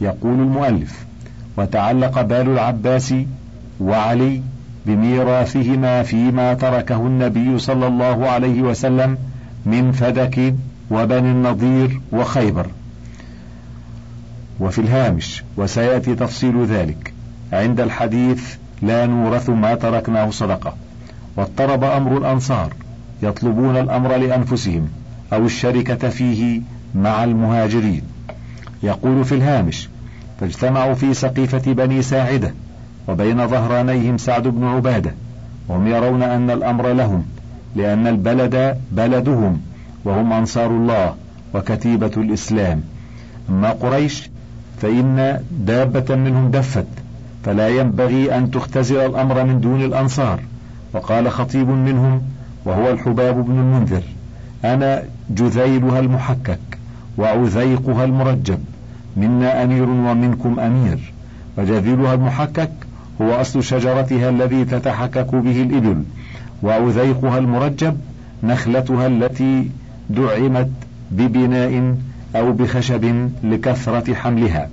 يقول المؤلف وتعلق بال العباس وعلي بميراثهما فيما تركه النبي صلى الله عليه وسلم من فدك وبني النضير وخيبر. وفي الهامش وسيأتي تفصيل ذلك. عند الحديث لا نورث ما تركناه صدقة. واضطرب أمر الأنصار يطلبون الأمر لأنفسهم أو الشركة فيه مع المهاجرين. يقول في الهامش فاجتمعوا في سقيفة بني ساعدة وبين ظهرانيهم سعد بن عبادة وهم يرون أن الأمر لهم لأن البلد بلدهم وهم أنصار الله وكتيبة الإسلام. أما قريش فإن دابة منهم دفت فلا ينبغي أن تختزل الأمر من دون الأنصار. وقال خطيب منهم وهو الحباب بن المنذر أنا جذيلها المحكك وعذيقها المرجب. منا أمير ومنكم أمير. وجذيلها المحكك هو أصل شجرتها الذي تتحكك به الإبل وعذيقها المرجب نخلتها التي دعمت ببناء أو بخشب لكثرة حملها.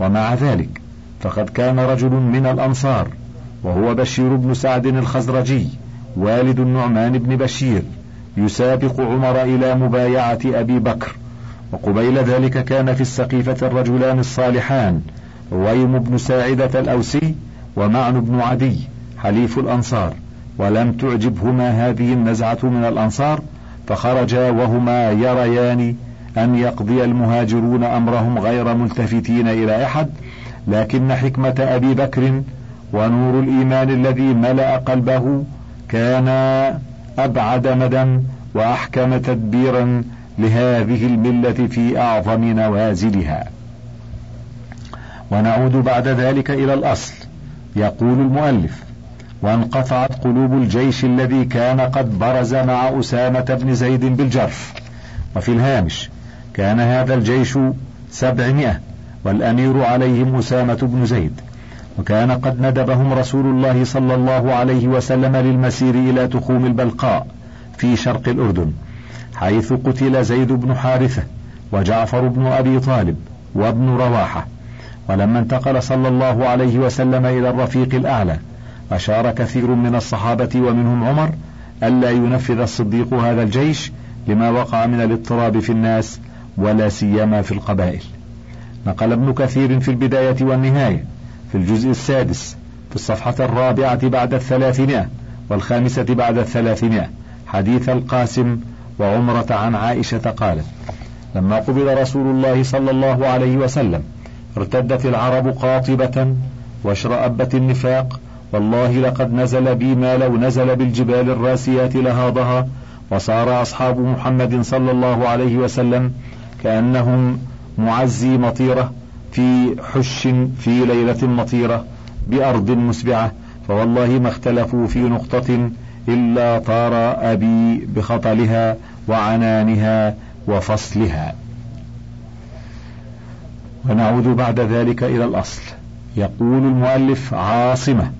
ومع ذلك فقد كان رجل من الأنصار وهو بشير بن سعد الخزرجي والد النعمان بن بشير يسابق عمر إلى مبايعة أبي بكر. وقبيل ذلك كان في السقيفة الرجلان الصالحان ويم بن ساعدة الأوسي ومعن بن عدي حليف الأنصار. ولم تعجبهما هذه النزعة من الأنصار فخرجا وهما يريان أن يقضي المهاجرون أمرهم غير ملتفتين إلى أحد. لكن حكمة أبي بكر ونور الإيمان الذي ملأ قلبه كان أبعد مدى وأحكم تدبيرا لهذه الملة في أعظم نوازلها. ونعود بعد ذلك إلى الأصل يقول المؤلف وانقطعت قلوب الجيش الذي كان قد برز مع أسامة بن زيد بالجرف وفي الهامش كان هذا الجيش سبعمائة والأمير عليهم أسامة بن زيد. وكان قد ندبهم رسول الله صلى الله عليه وسلم للمسير إلى تخوم البلقاء في شرق الأردن. حيث قتل زيد بن حارثة وجعفر بن أبي طالب وابن رواحة ولما انتقل صلى الله عليه وسلم إلى الرفيق الأعلى أشار كثير من الصحابة ومنهم عمر ألا ينفذ الصديق هذا الجيش لما وقع من الاضطراب في الناس ولا سيما في القبائل. نقل ابن كثير في البداية والنهاية في الجزء السادس في الصفحة الرابعة بعد الثلاثمائة والخامسة بعد الثلاثمائة حديث القاسم وعمرة عن عائشة قالت: لما قبل رسول الله صلى الله عليه وسلم ارتدت العرب قاطبة واشرأبت النفاق والله لقد نزل بي ما لو نزل بالجبال الراسيات لهاضها وصار أصحاب محمد صلى الله عليه وسلم كأنهم معزي مطيرة في حش في ليلة مطيرة بأرض مسبعة فوالله ما اختلفوا في نقطة إلا طار أبي بخطلها وعنانها وفصلها. ونعود بعد ذلك إلى الأصل. يقول المؤلف عاصمة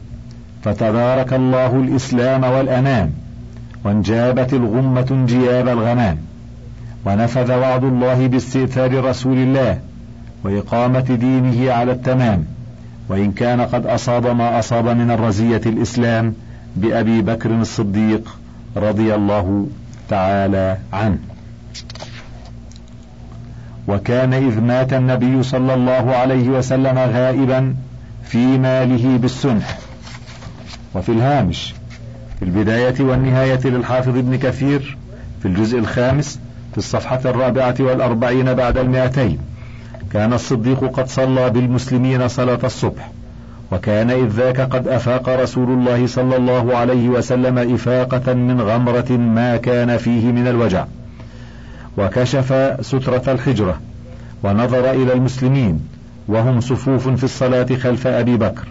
فتبارك الله الإسلام والأنام وانجابت الغمة انجياب الغمام ونفذ وعد الله باستئثار رسول الله وإقامة دينه على التمام وإن كان قد أصاب ما أصاب من الرزية الإسلام بأبي بكر الصديق رضي الله تعالى عنه. وكان إذ مات النبي صلى الله عليه وسلم غائبا في ماله بالسنح. وفي الهامش في البداية والنهاية للحافظ ابن كثير في الجزء الخامس في الصفحة الرابعة والأربعين بعد المائتين كان الصديق قد صلى بالمسلمين صلاة الصبح. وكان إذ ذاك قد أفاق رسول الله صلى الله عليه وسلم إفاقة من غمرة ما كان فيه من الوجع. وكشف سترة الحجرة ونظر إلى المسلمين وهم صفوف في الصلاة خلف أبي بكر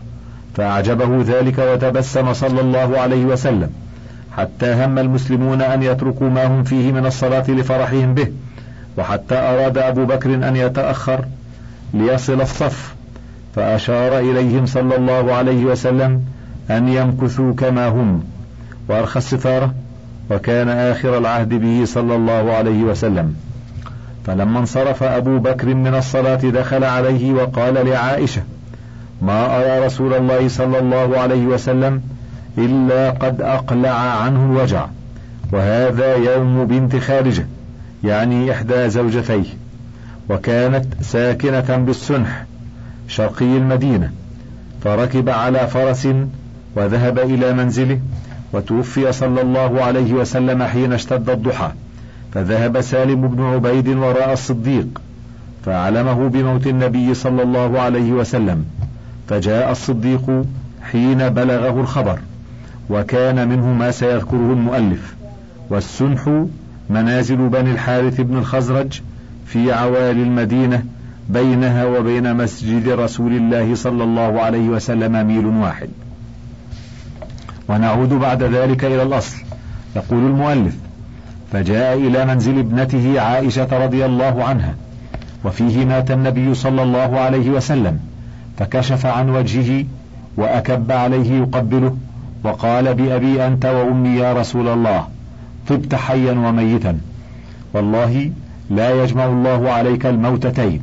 فأعجبه ذلك وتبسم صلى الله عليه وسلم حتى هم المسلمون أن يتركوا ما هم فيه من الصلاة لفرحهم به وحتى أراد أبو بكر أن يتأخر ليصل الصف فأشار إليهم صلى الله عليه وسلم أن يمكثوا كما هم. وأرخى الستارة وكان آخر العهد به صلى الله عليه وسلم. فلما انصرف أبو بكر من الصلاة دخل عليه وقال لعائشة ما أرى رسول الله صلى الله عليه وسلم إلا قد أقلع عنه الوجع وهذا يوم بنت خارجة يعني إحدى زوجتيه وكانت ساكنة بالسنح شرقي المدينة فركب على فرس وذهب إلى منزله وتوفي صلى الله عليه وسلم حين اشتد الضحى فذهب سالم بن عبيد وراء الصديق فأعلمه بموت النبي صلى الله عليه وسلم فجاء الصديق حين بلغه الخبر وكان منه ما سيذكره المؤلف والسنح منازل بني الحارث بن الخزرج في عوالي المدينة بينها وبين مسجد رسول الله صلى الله عليه وسلم ميل واحد. ونعود بعد ذلك إلى الأصل. يقول المؤلف فجاء إلى منزل ابنته عائشة رضي الله عنها وفيه مات النبي صلى الله عليه وسلم فكشف عن وجهه وأكب عليه يقبله وقال بأبي أنت وأمي يا رسول الله طبت حيا وميتا. والله لا يجمع الله عليك الموتتين.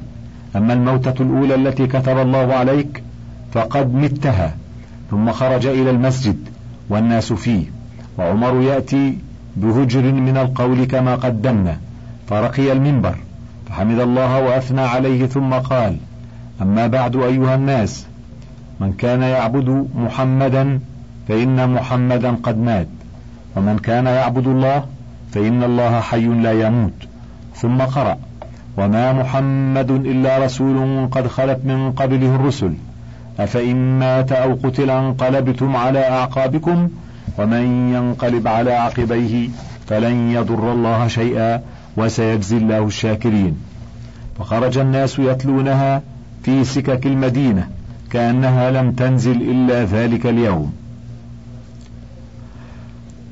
أما الموتة الأولى التي كتب الله عليك فقد متها ثم خرج إلى المسجد والناس فيه وعمر يأتي بهجر من القول كما قدمنا فرقي المنبر فحمد الله وأثنى عليه ثم قال أما بعد أيها الناس من كان يعبد محمدا فإن محمدا قد مات ومن كان يعبد الله فإن الله حي لا يموت ثم قرأ. وما محمد إلا رسول قد خلت من قبله الرسل أفإن مات أو قتل انقلبتم على أعقابكم ومن ينقلب على عقبيه فلن يضر الله شيئا وسيجزي الله الشاكرين فخرج الناس يتلونها في سكك المدينة كأنها لم تنزل إلا ذلك اليوم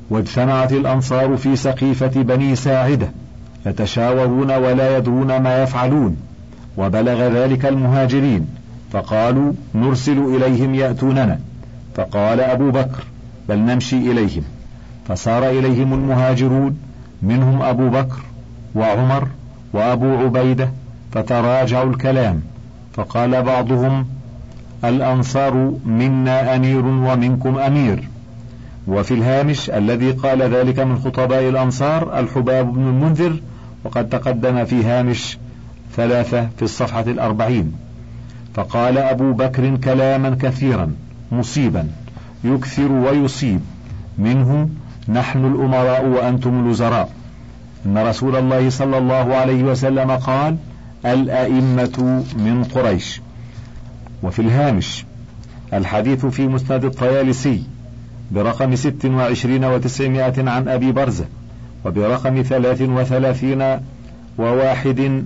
واجتمعت الأنصار في سقيفة بني ساعدة يتشاورون ولا يدرون ما يفعلون وبلغ ذلك المهاجرين فقالوا نرسل إليهم يأتوننا. فقال أبو بكر بل نمشي إليهم. فسار إليهم المهاجرون منهم أبو بكر وعمر وأبو عبيدة فتراجعوا الكلام. فقال بعضهم الأنصار منا أمير ومنكم أمير. وفي الهامش الذي قال ذلك من خطباء الأنصار الحباب بن المنذر وقد تقدم في هامش ثلاثة في الصفحة الأربعين. فقال أبو بكر كلاما كثيرا مصيبا يكثر ويصيب. منه نحن الأمراء وأنتم الوزراء. إن رسول الله صلى الله عليه وسلم قال الأئمة من قريش. وفي الهامش الحديث في مسند الطيالسي برقم ست وعشرين وتسعمائة عن أبي برزة. وبرقم ثلاث وثلاثين وواحد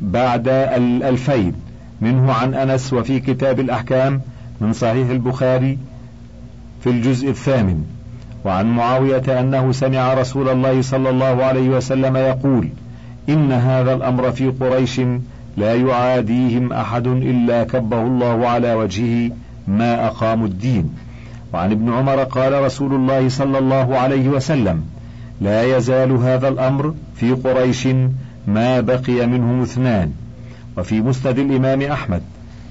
بعد الألفين منه عن أنس وفي كتاب الأحكام من صحيح البخاري في الجزء الثامن. وعن معاوية أنه سمع رسول الله صلى الله عليه وسلم يقول إن هذا الأمر في قريش لا يعاديهم أحد إلا كبه الله على وجهه ما أقاموا الدين. وعن ابن عمر قال رسول الله صلى الله عليه وسلم لا يزال هذا الأمر في قريش ما بقي منهم اثنان وفي مسند الإمام أحمد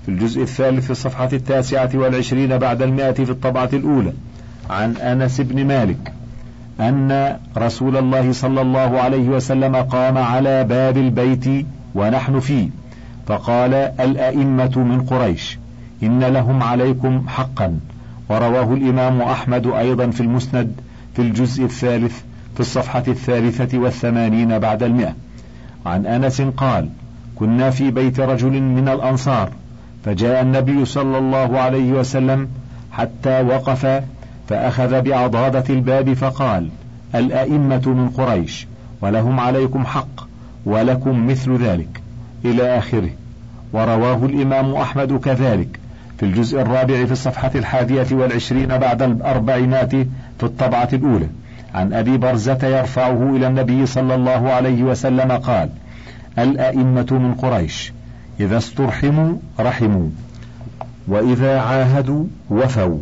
في الجزء الثالث في الصفحة التاسعة والعشرين بعد المائة في الطبعة الأولى عن أنس بن مالك أن رسول الله صلى الله عليه وسلم قام على باب البيت ونحن فيه فقال الأئمة من قريش إن لهم عليكم حقا. ورواه الإمام أحمد أيضا في المسند في الجزء الثالث في الصفحة الثالثة والثمانين بعد المئة. عن أنس قال كنا في بيت رجل من الأنصار فجاء النبي صلى الله عليه وسلم حتى وقف فأخذ بعضادة الباب فقال الأئمة من قريش ولهم عليكم حق ولكم مثل ذلك. إلى آخره. ورواه الإمام أحمد كذلك في الجزء الرابع في الصفحة الحادية والعشرين بعد الأربعينات في الطبعة الأولى. عن أبي برزة يرفعه إلى النبي صلى الله عليه وسلم قال الأئمة من قريش إذا استرحموا رحموا وإذا عاهدوا وفوا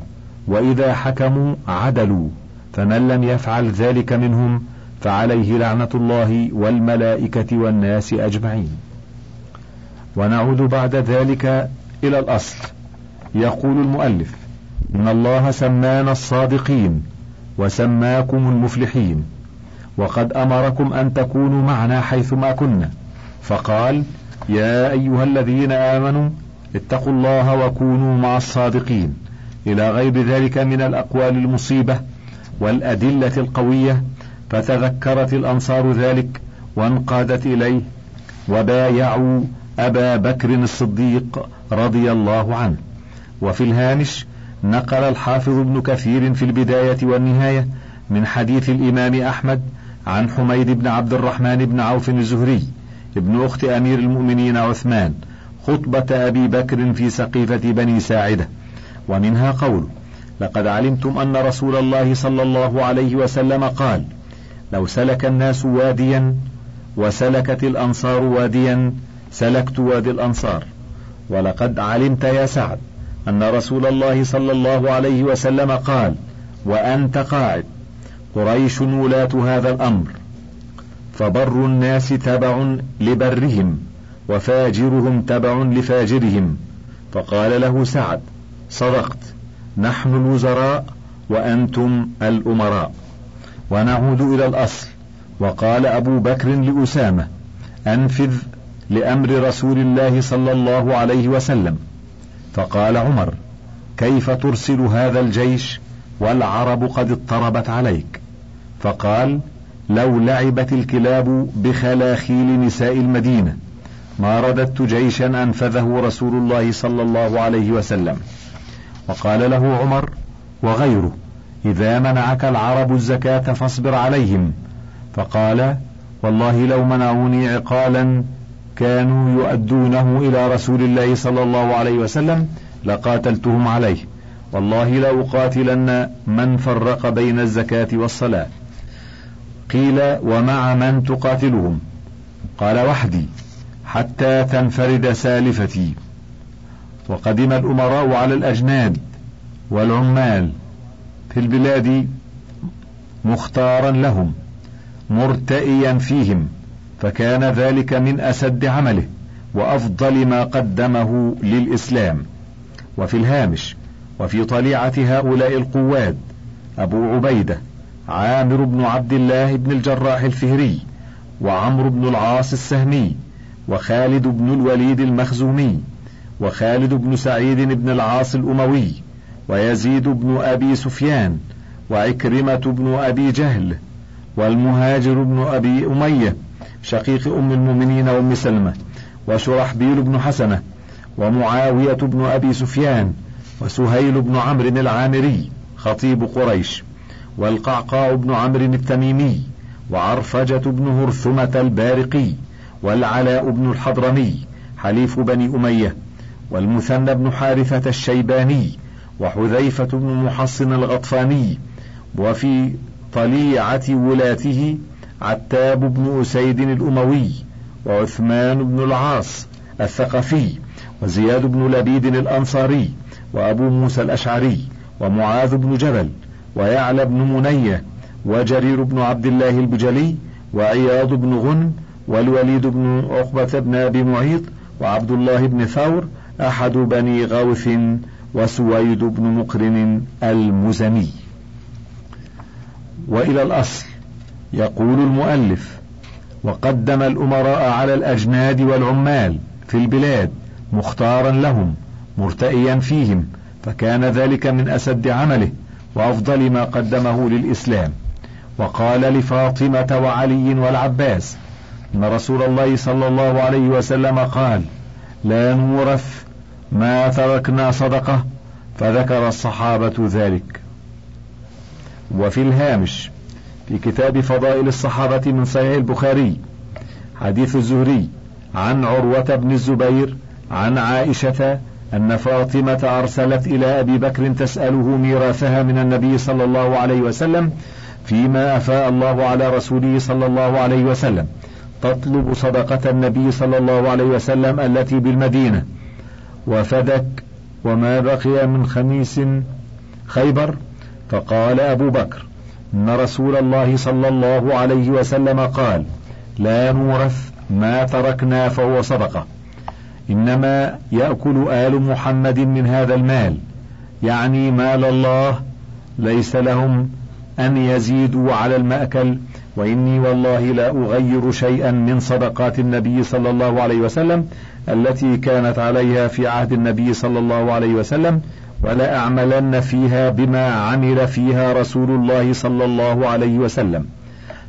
وإذا حكموا عدلوا فمن لم يفعل ذلك منهم فعليه لعنة الله والملائكة والناس أجمعين. ونعود بعد ذلك إلى الأصل. يقول المؤلف إن الله سمانا الصادقين وسماكم المفلحين. وقد أمركم أن تكونوا معنا حيثما كنا. فقال يا أيها الذين آمنوا اتقوا الله وكونوا مع الصادقين. إلى غير ذلك من الأقوال المصيبة والأدلة القوية فتذكرت الأنصار ذلك وانقادت إليه وبايعوا أبا بكر الصديق رضي الله عنه. وفي الهامش نقل الحافظ ابن كثير في البداية والنهاية من حديث الإمام أحمد عن حميد بن عبد الرحمن بن عوف الزهري ابن أخت أمير المؤمنين عثمان خطبة أبي بكر في سقيفة بني ساعدة ومنها قوله لقد علمتم أن رسول الله صلى الله عليه وسلم قال لو سلك الناس واديا وسلكت الأنصار واديا سلكت وادي الأنصار ولقد علمت يا سعد أن رسول الله صلى الله عليه وسلم قال وأنت قاعد. قريش ولاة هذا الأمر. فبر الناس تبع لبرهم وفاجرهم تبع لفاجرهم. فقال له سعد صدقت نحن الوزراء وأنتم الأمراء. ونعود إلى الأصل. وقال أبو بكر لأسامة أنفذ لأمر رسول الله صلى الله عليه وسلم. فقال عمر كيف ترسل هذا الجيش والعرب قد اضطربت عليك؟ فقال لو لعبت الكلاب بخلاخيل نساء المدينة ما رددت جيشا أنفذه رسول الله صلى الله عليه وسلم. وقال له عمر وغيره إذا منعك العرب الزكاة فاصبر عليهم. فقال والله لو منعوني عقالا كانوا يؤدونه إلى رسول الله صلى الله عليه وسلم لقاتلتهم عليه. والله لأقاتلن من فرق بين الزكاة والصلاة. قيل ومع من تقاتلهم؟ قال وحدي حتى تنفرد سالفتي. وقدم الأمراء على الأجناد والعمال في البلاد مختارا لهم مرتئيا فيهم. فكان ذلك من أسد عمله وأفضل ما قدمه للإسلام. وفي الهامش وفي طليعة هؤلاء القواد أبو عبيدة عامر بن عبد الله بن الجراح الفهري وعمرو بن العاص السهمي وخالد بن الوليد المخزومي وخالد بن سعيد بن العاص الأموي ويزيد بن أبي سفيان وعكرمة بن أبي جهل والمهاجر بن أبي أمية شقيق أم المؤمنين أم سلمة وشرحبيل بن حسنة ومعاوية بن أبي سفيان وسهيل بن عمرو العامري خطيب قريش والقعقاع بن عمرو التميمي وعرفجة بن هرثمة البارقي والعلاء بن الحضرمي حليف بني أمية والمثنى بن حارثة الشيباني وحذيفة بن محصن الغطفاني وفي طليعة ولاته عتاب بن أسيد الأموي وعثمان بن العاص الثقفي وزياد بن لبيد الأنصاري وأبو موسى الأشعري ومعاذ بن جبل ويعلى بن منية وجرير بن عبد الله البجلي وعياض بن غن والوليد بن عقبة بن أبي معيط وعبد الله بن ثور أحد بني غوث وسويد بن مقرن المزني. وإلى الأصل. يقول المؤلف وقدم الأمراء على الأجناد والعمال في البلاد مختارا لهم مرتئيا فيهم فكان ذلك من أسد عمله وأفضل ما قدمه للإسلام. وقال لفاطمة وعلي والعباس أن رسول الله صلى الله عليه وسلم قال لا نورث ما تركنا صدقة فذكر الصحابة ذلك. وفي الهامش في كتاب فضائل الصحابة من صحيح البخاري حديث الزهري عن عروة بن الزبير عن عائشة أن فاطمة أرسلت إلى أبي بكر تسأله ميراثها من النبي صلى الله عليه وسلم فيما أفاء الله على رسوله صلى الله عليه وسلم تطلب صدقة النبي صلى الله عليه وسلم التي بالمدينة. وفدك وما بقي من خميس خيبر فقال أبو بكر أن رسول الله صلى الله عليه وسلم قال لا نورث ما تركنا فهو صدقة. إنما يأكل آل محمد من هذا المال. يعني مال الله ليس لهم أن يزيدوا على المأكل. وإني والله لا أغير شيئا من صدقات النبي صلى الله عليه وسلم التي كانت عليها في عهد النبي صلى الله عليه وسلم ولا اعملن فيها بما عمل فيها رسول الله صلى الله عليه وسلم.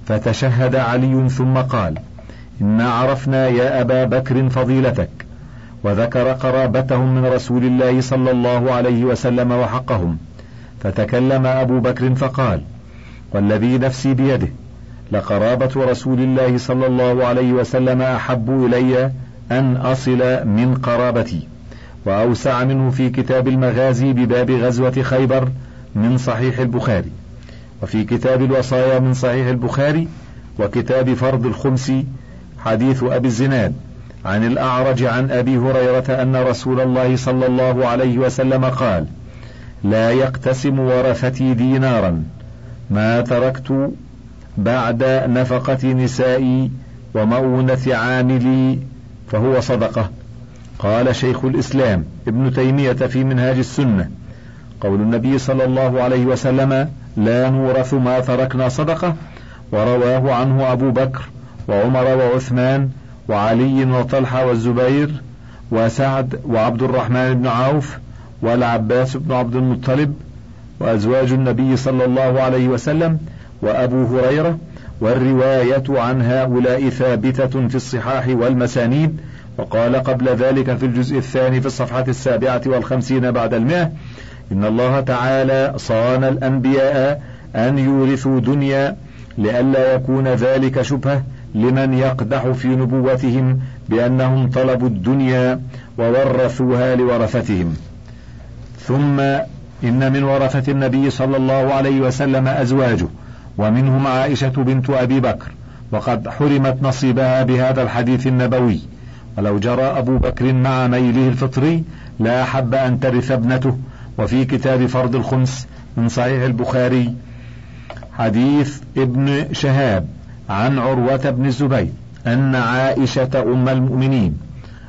فتشهد علي ثم قال انا عرفنا يا أبا بكر فضيلتك. وذكر قرابتهم من رسول الله صلى الله عليه وسلم وحقهم. فتكلم أبو بكر فقال والذي نفسي بيده لقرابة رسول الله صلى الله عليه وسلم أحب إلي أن أصل من قرابتي. وأوسع منه في كتاب المغازي بباب غزوة خيبر من صحيح البخاري وفي كتاب الوصايا من صحيح البخاري وكتاب فرض الخمس حديث أبي الزناد عن الأعرج عن أبي هريرة أن رسول الله صلى الله عليه وسلم قال: لا يقتسم ورثتي دينارا ما تركت بعد نفقة نسائي ومؤونة عاملي فهو صدقة. قال شيخ الإسلام ابن تيمية في منهاج السنة: قول النبي صلى الله عليه وسلم: لا نورث ما تركنا صدقة، ورواه عنه أبو بكر وعمر وعثمان وعلي وطلحة والزبير وسعد وعبد الرحمن بن عوف والعباس بن عبد المطلب وأزواج النبي صلى الله عليه وسلم وأبو هريرة والرواية عن هؤلاء ثابتة في الصحاح والمسانيد وقال قبل ذلك في الجزء الثاني في الصفحة السابعة والخمسين بعد المئة إن الله تعالى صان الأنبياء أن يورثوا دنيا لئلا يكون ذلك شبهة لمن يقدح في نبوتهم بأنهم طلبوا الدنيا وورثوها لورثتهم. ثم إن من ورثة النبي صلى الله عليه وسلم أزواجه ومنهم عائشة بنت أبي بكر وقد حرمت نصيبها بهذا الحديث النبوي. ولو جرى أبو بكر مع ميله الفطري لا أحب أن ترث ابنته. وفي كتاب فرض الخمس من صحيح البخاري حديث ابن شهاب عن عروة بن الزبير أن عائشة أم المؤمنين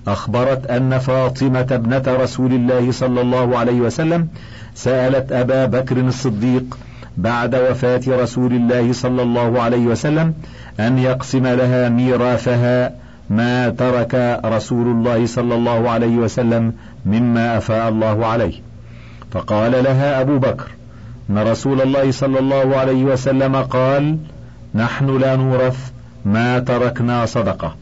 أخبرت أن فاطمة ابنة رسول الله صلى الله عليه وسلم سألت أبا بكر الصديق بعد وفاة رسول الله صلى الله عليه وسلم أن يقسم لها ميراثها ما ترك رسول الله صلى الله عليه وسلم مما أفاء الله عليه. فقال لها أبو بكر أن رسول الله صلى الله عليه وسلم قال نحن لا نورث ما تركنا صدقة.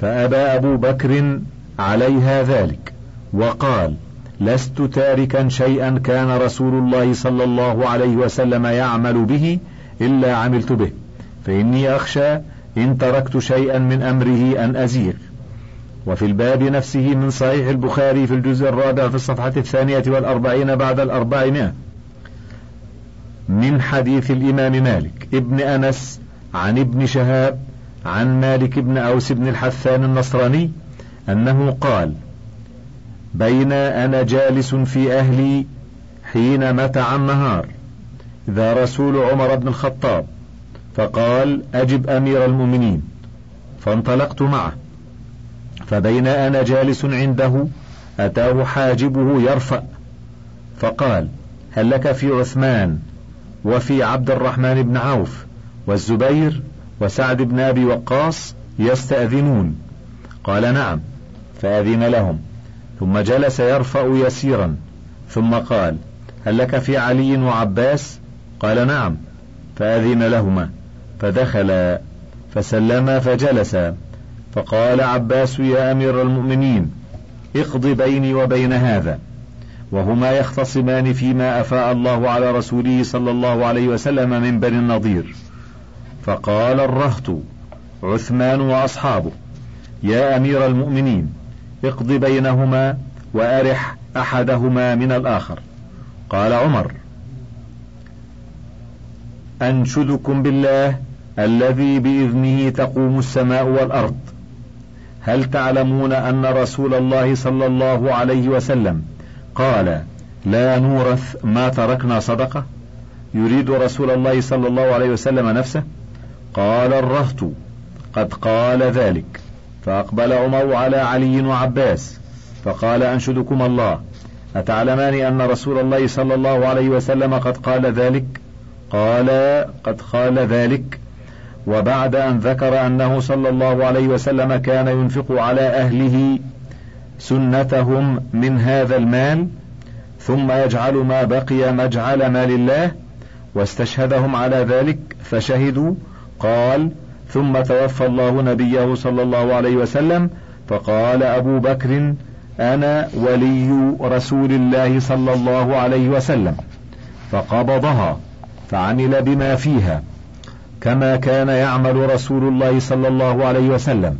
فأبى أبو بكر عليها ذلك وقال لست تاركا شيئا كان رسول الله صلى الله عليه وسلم يعمل به إلا عملت به فإني أخشى إن تركت شيئا من أمره أن أزيغ. وفي الباب نفسه من صحيح البخاري في الجزء الرابع في الصفحة الثانية والأربعين بعد الأربعمائة. من حديث الإمام مالك ابن أنس عن ابن شهاب عن مالك بن أوس بن الحثان النصراني أنه قال بين أنا جالس في أهلي حين متع النهار إذا رسول عمر بن الخطاب. فقال أجب أمير المؤمنين. فانطلقت معه. فبين أنا جالس عنده أتاه حاجبه يرفأ. فقال هل لك في عثمان وفي عبد الرحمن بن عوف والزبير وسعد بن أبي وقاص يستأذنون؟ قال نعم فأذن لهم. ثم جلس يرفأ يسيرا. ثم قال هل لك في علي وعباس؟ قال نعم فأذن لهما. فدخلا فسلما فجلسا فقال عباس يا أمير المؤمنين اقض بيني وبين هذا وهما يختصمان فيما أفاء الله على رسوله صلى الله عليه وسلم من بني النضير. فقال الرهط عثمان وأصحابه يا أمير المؤمنين اقض بينهما وأرح أحدهما من الآخر. قال عمر أنشدكم بالله الذي بإذنه تقوم السماء والأرض. هل تعلمون أن رسول الله صلى الله عليه وسلم قال لا نورث ما تركنا صدقة يريد رسول الله صلى الله عليه وسلم نفسه؟ قال الرهط. قد قال ذلك. فأقبل عمر على علي وعباس فقال أنشدكم الله. أتعلمان أن رسول الله صلى الله عليه وسلم قد قال ذلك؟ قال قد قال ذلك. وبعد أن ذكر أنه صلى الله عليه وسلم كان ينفق على أهله سنتهم من هذا المال ثم يجعل ما بقي مجعل مال الله واستشهدهم على ذلك فشهدوا قال ثم توفى الله نبيه صلى الله عليه وسلم فقال أبو بكر أنا ولي رسول الله صلى الله عليه وسلم فقبضها فعمل بما فيها. كما كان يعمل رسول الله صلى الله عليه وسلم.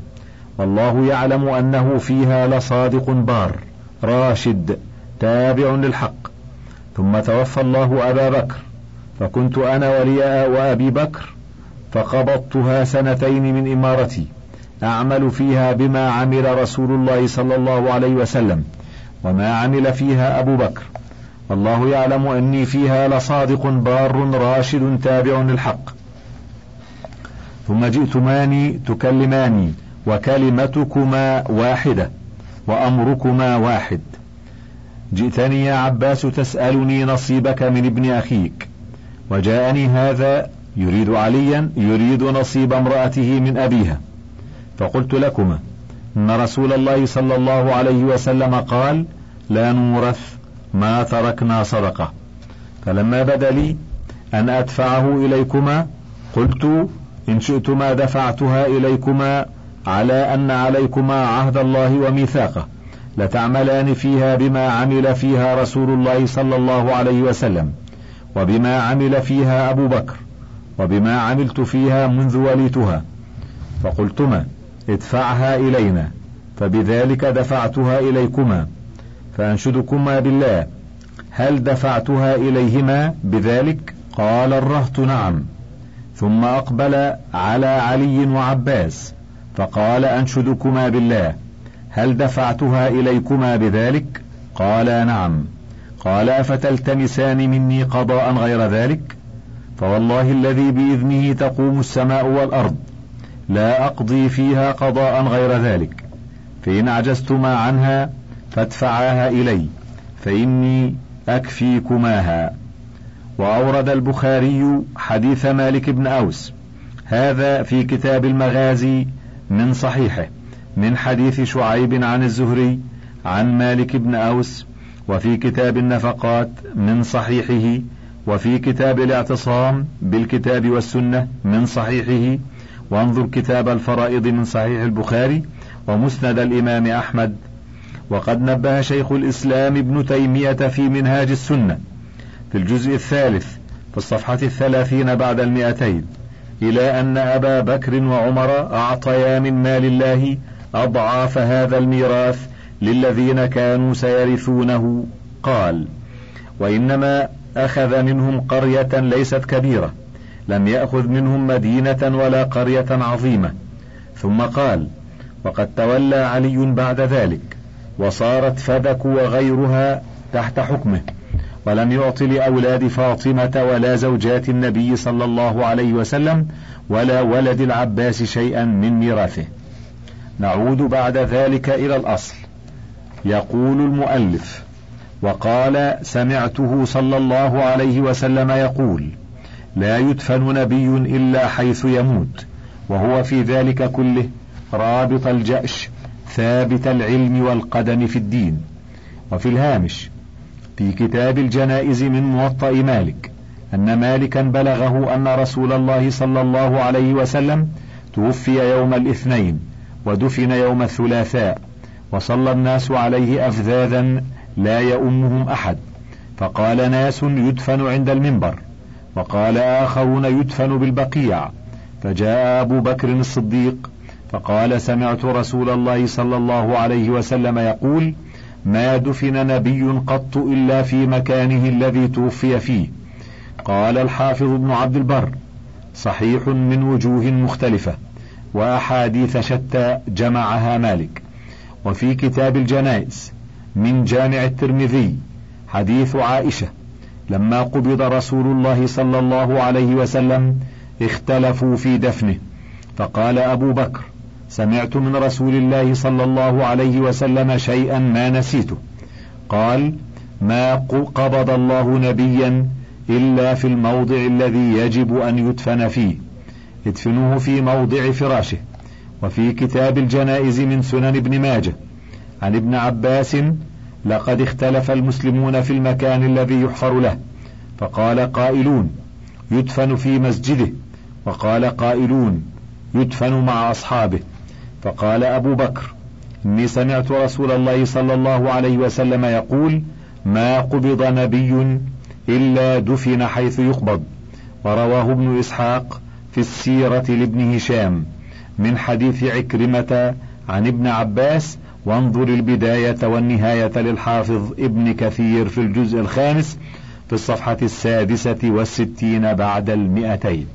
والله يعلم أنه فيها لصادق بار راشد تابع للحق. ثم توفى الله أبا بكر. فكنت أنا ولي وأبي بكر فقبضتها سنتين من إمارتي. أعمل فيها بما عمل رسول الله صلى الله عليه وسلم وما عمل فيها أبو بكر. والله يعلم أني فيها لصادق بار راشد تابع للحق. ثم جئتماني تكلماني وكلمتكما واحدة وأمركما واحد. جئتني يا عباس تسألني نصيبك من ابن أخيك. وجاءني هذا يريد عليا يريد نصيب امرأته من أبيها. فقلت لكما إن رسول الله صلى الله عليه وسلم قال لا نورث ما تركنا صدقة. فلما بدا لي أن أدفعه إليكما قلت إن شئتما دفعتها إليكما على أن عليكما عهد الله وميثاقه. لتعملان فيها بما عمل فيها رسول الله صلى الله عليه وسلم وبما عمل فيها أبو بكر وبما عملت فيها منذ وليتها. فقلتما ادفعها إلينا فبذلك دفعتها إليكما. فأنشدكما بالله هل دفعتها إليهما بذلك؟ قال الرهط نعم. ثم أقبل على علي وعباس فقال أنشدكما بالله. هل دفعتها إليكما بذلك؟ قالا نعم. قال أفتلتمسان مني قضاء غير ذلك؟ فوالله الذي بإذنه تقوم السماء والأرض لا أقضي فيها قضاء غير ذلك. فإن عجزتما عنها فادفعاها إلي فإني أكفيكماها. وأورد البخاري حديث مالك بن أوس. هذا في كتاب المغازي من صحيحه من حديث شعيب عن الزهري عن مالك بن أوس وفي كتاب النفقات من صحيحه وفي كتاب الاعتصام بالكتاب والسنة من صحيحه. وانظر كتاب الفرائض من صحيح البخاري ومسند الإمام أحمد. وقد نبه شيخ الإسلام ابن تيمية في منهاج السنة. في الجزء الثالث في الصفحة الثلاثين بعد المئتين إلى أن أبا بكر وعمر أعطيا من مال الله أضعاف هذا الميراث للذين كانوا سيرثونه. قال وإنما أخذ منهم قرية ليست كبيرة لم يأخذ منهم مدينة ولا قرية عظيمة. ثم قال وقد تولى علي بعد ذلك وصارت فدك وغيرها تحت حكمه. ولم يعط لأولاد فاطمة ولا زوجات النبي صلى الله عليه وسلم ولا ولد العباس شيئا من ميراثه. نعود بعد ذلك إلى الأصل. يقول المؤلف وقال سمعته صلى الله عليه وسلم يقول لا يدفن نبي إلا حيث يموت وهو في ذلك كله رابط الجأش ثابت العلم والقدم في الدين وفي الهامش في كتاب الجنائز من موطأ مالك أن مالكا بلغه أن رسول الله صلى الله عليه وسلم توفي يوم الاثنين ودفن يوم الثلاثاء وصلى الناس عليه أفذاذا لا يؤمهم أحد فقال ناس يدفن عند المنبر وقال آخرون يدفن بالبقيع فجاء أبو بكر الصديق فقال سمعت رسول الله صلى الله عليه وسلم يقول ما دفن نبي قط إلا في مكانه الذي توفي فيه. قال الحافظ ابن عبد البر صحيح من وجوه مختلفة وأحاديث شتى جمعها مالك. وفي كتاب الجنائز من جامع الترمذي حديث عائشة لما قبض رسول الله صلى الله عليه وسلم اختلفوا في دفنه. فقال أبو بكر سمعت من رسول الله صلى الله عليه وسلم شيئا ما نسيته. قال ما قبض الله نبيا إلا في الموضع الذي يجب أن يدفن فيه. ادفنوه في موضع فراشه وفي كتاب الجنائز من سنن ابن ماجه. عن ابن عباس لقد اختلف المسلمون في المكان الذي يحفر له فقال قائلون يدفن في مسجده وقال قائلون يدفن مع أصحابه فقال أبو بكر إني سمعت رسول الله صلى الله عليه وسلم يقول ما قبض نبي إلا دفن حيث يقبض ورواه ابن إسحاق في السيرة لابن هشام من حديث عكرمة عن ابن عباس وانظر البداية والنهاية للحافظ ابن كثير في الجزء الخامس في الصفحة السادسة والستين بعد المئتين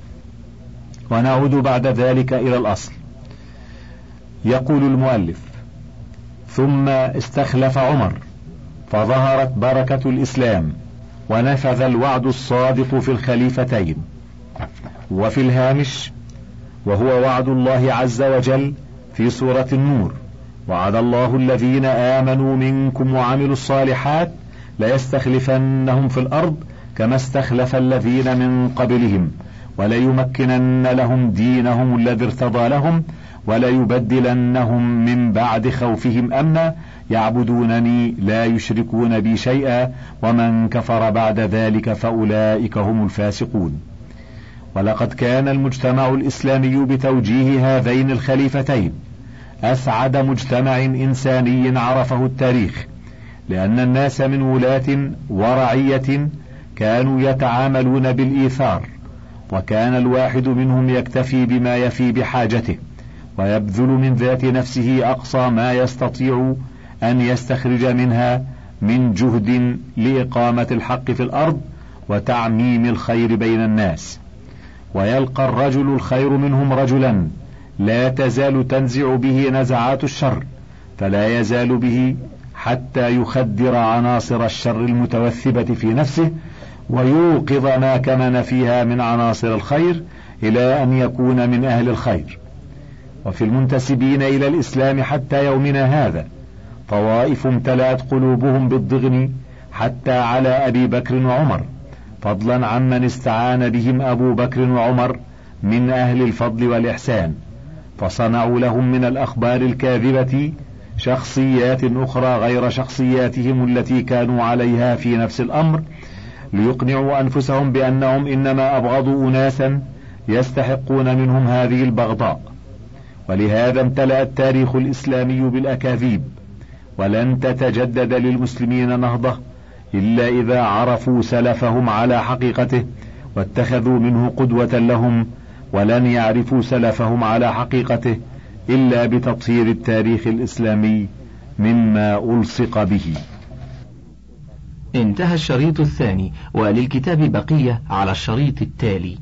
ونعود بعد ذلك إلى الأصل. يقول المؤلف ثم استخلف عمر فظهرت بركة الإسلام ونفذ الوعد الصادق في الخليفتين وفي الهامش وهو وعد الله عز وجل في سورة النور وعد الله الذين آمنوا منكم وعملوا الصالحات ليستخلفنهم في الأرض كما استخلف الذين من قبلهم وليمكنن لهم دينهم الذي ارتضى لهم وليبدلنهم من بعد خوفهم أمنا. يعبدونني لا يشركون بي شيئا ومن كفر بعد ذلك فأولئك هم الفاسقون. ولقد كان المجتمع الإسلامي بتوجيه هذين الخليفتين. أسعد مجتمع إنساني عرفه التاريخ لأن الناس من ولاة ورعية كانوا يتعاملون بالإيثار وكان الواحد منهم يكتفي بما يفي بحاجته. ويبذل من ذات نفسه أقصى ما يستطيع أن يستخرج منها من جهد لإقامة الحق في الأرض وتعميم الخير بين الناس. ويلقى الرجل الخير منهم رجلا لا تزال تنزع به نزعات الشر فلا يزال به حتى يخدر عناصر الشر المتوثبة في نفسه ويوقظ ما كمن فيها من عناصر الخير إلى أن يكون من أهل الخير. وفي المنتسبين إلى الإسلام حتى يومنا هذا طوائف امتلأت قلوبهم بالضغن حتى على أبي بكر وعمر فضلا عمن استعان بهم أبو بكر وعمر من أهل الفضل والإحسان فصنعوا لهم من الأخبار الكاذبة شخصيات أخرى غير شخصياتهم التي كانوا عليها في نفس الأمر ليقنعوا أنفسهم بأنهم إنما أبغضوا اناسا يستحقون منهم هذه البغضاء. ولهذا امتلأ التاريخ الإسلامي بالأكاذيب ولن تتجدد للمسلمين نهضة إلا إذا عرفوا سلفهم على حقيقته واتخذوا منه قدوة لهم ولن يعرفوا سلفهم على حقيقته إلا بتطهير التاريخ الإسلامي مما ألصق به. انتهى الشريط الثاني وللكتاب بقية على الشريط التالي.